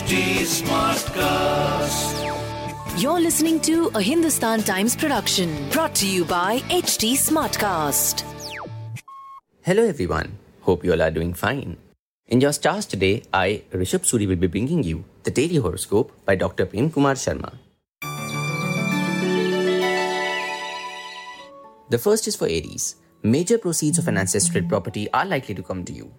HT Smartcast. You're listening to a Hindustan Times production brought to you by HT Smartcast. Hello everyone. Hope you all are doing fine. In your stars today, I, Rishabh Suri, will be bringing you the daily horoscope by Dr. Prem Kumar Sharma. The first is for Aries. Major proceeds of an ancestral property are likely to come to you.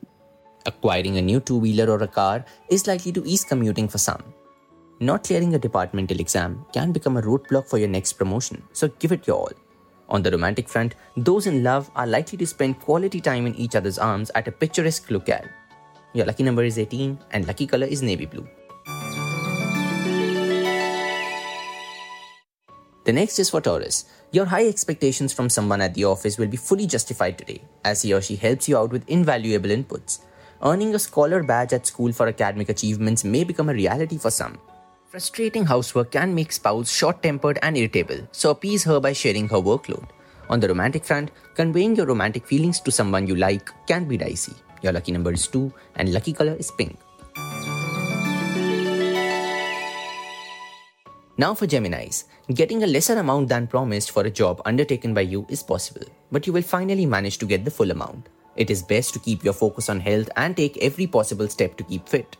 Acquiring a new two wheeler or a car is likely to ease commuting for some. Not clearing a departmental exam can become a roadblock for your next promotion, so give it your all. On the romantic front, those in love are likely to spend quality time in each other's arms at a picturesque locale. Your lucky number is 18 and lucky color is navy blue. The next is for Taurus. Your high expectations from someone at the office will be fully justified today, as he or she helps you out with invaluable inputs. Earning a scholar badge at school for academic achievements may become a reality for some. Frustrating housework can make spouse short tempered and irritable, so appease her by sharing her workload. On the romantic front, conveying your romantic feelings to someone you like can be dicey. Your lucky number is 2 and lucky color is pink. Now for Geminis. Getting a lesser amount than promised for a job undertaken by you is possible, but you will finally manage to get the full amount. It is best to keep your focus on health and take every possible step to keep fit.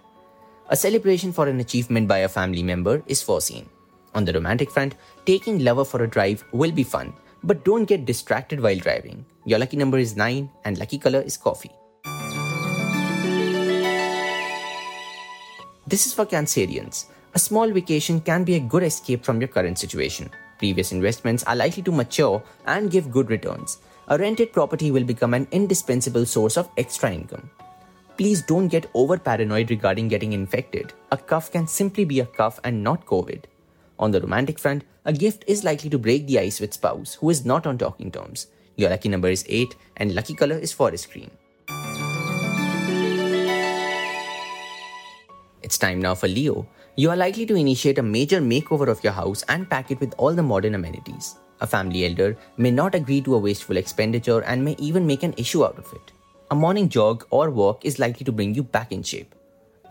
A celebration for an achievement by a family member is foreseen. On the romantic front, taking lover for a drive will be fun, but don't get distracted while driving. Your lucky number is 9 and lucky color is coffee. This is for Cancerians. A small vacation can be a good escape from your current situation. Previous investments are likely to mature and give good returns. A rented property will become an indispensable source of extra income. Please don't get over paranoid regarding getting infected. A cough can simply be a cough and not COVID. On the romantic front, a gift is likely to break the ice with spouse who is not on talking terms. Your lucky number is 8 and lucky color is forest green. It's time now for Leo. You are likely to initiate a major makeover of your house and pack it with all the modern amenities. A family elder may not agree to a wasteful expenditure and may even make an issue out of it. A morning jog or walk is likely to bring you back in shape.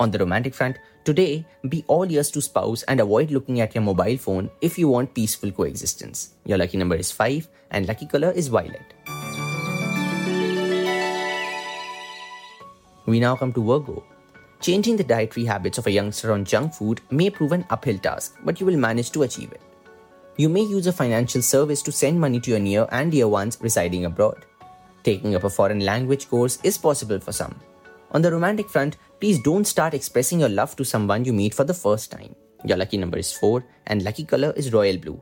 On the romantic front, today, be all ears to spouse and avoid looking at your mobile phone if you want peaceful coexistence. Your lucky number is 5 and lucky color is violet. We now come to Virgo. Changing the dietary habits of a youngster on junk food may prove an uphill task, but you will manage to achieve it. You may use a financial service to send money to your near and dear ones residing abroad. Taking up a foreign language course is possible for some. On the romantic front, please don't start expressing your love to someone you meet for the first time. Your lucky number is 4 and lucky color is royal blue.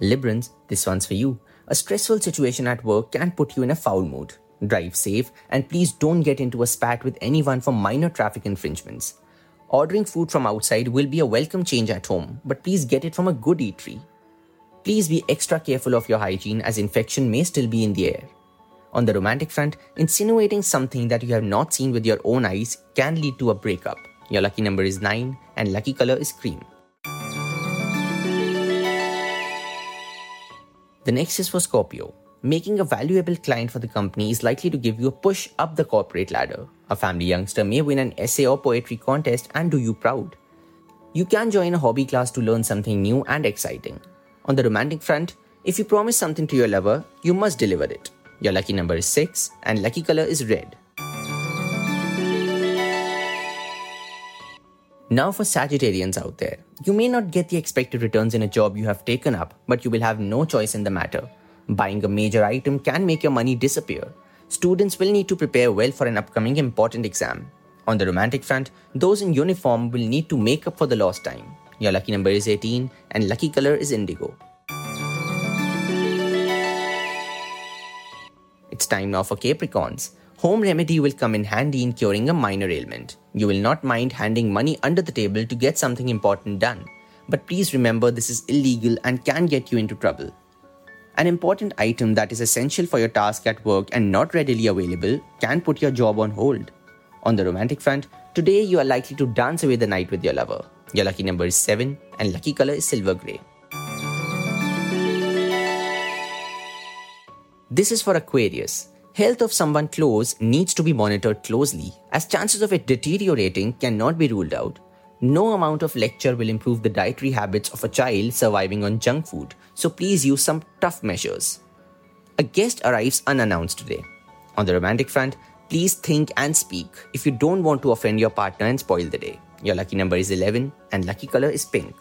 Librans, this one's for you. A stressful situation at work can put you in a foul mood. Drive safe and please don't get into a spat with anyone for minor traffic infringements. Ordering food from outside will be a welcome change at home, but please get it from a good eatery. Please be extra careful of your hygiene as infection may still be in the air. On the romantic front, insinuating something that you have not seen with your own eyes can lead to a breakup. Your lucky number is 9 and lucky color is cream. The next is for Scorpio. Making a valuable client for the company is likely to give you a push up the corporate ladder. A family youngster may win an essay or poetry contest and do you proud. You can join a hobby class to learn something new and exciting. On the romantic front, if you promise something to your lover, you must deliver it. Your lucky number is 6 and lucky color is red. Now for Sagittarians out there. You may not get the expected returns in a job you have taken up, but you will have no choice in the matter. Buying a major item can make your money disappear. Students will need to prepare well for an upcoming important exam. On the romantic front, those in uniform will need to make up for the lost time. Your lucky number is 18 and lucky color is indigo. It's time now for Capricorns. Home remedy will come in handy in curing a minor ailment. You will not mind handing money under the table to get something important done. But please remember this is illegal and can get you into trouble. An important item that is essential for your task at work and not readily available can put your job on hold. On the romantic front, today you are likely to dance away the night with your lover. Your lucky number is 7 and lucky color is silver grey. This is for Aquarius. Health of someone close needs to be monitored closely, as chances of it deteriorating cannot be ruled out. No amount of lecture will improve the dietary habits of a child surviving on junk food, so please use some tough measures. A guest arrives unannounced today. On the romantic front, please think and speak if you don't want to offend your partner and spoil the day. Your lucky number is 11 and lucky color is pink.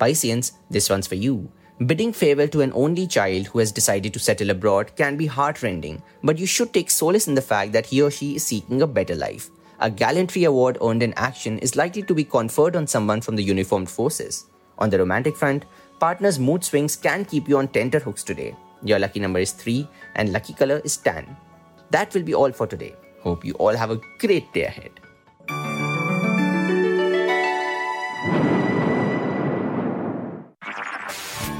Pisceans, this one's for you. Bidding farewell to an only child who has decided to settle abroad can be heartrending, but you should take solace in the fact that he or she is seeking a better life. A gallantry award earned in action is likely to be conferred on someone from the uniformed forces. On the romantic front, partners' mood swings can keep you on tenterhooks today. Your lucky number is 3 and lucky color is tan. That will be all for today. Hope you all have a great day ahead.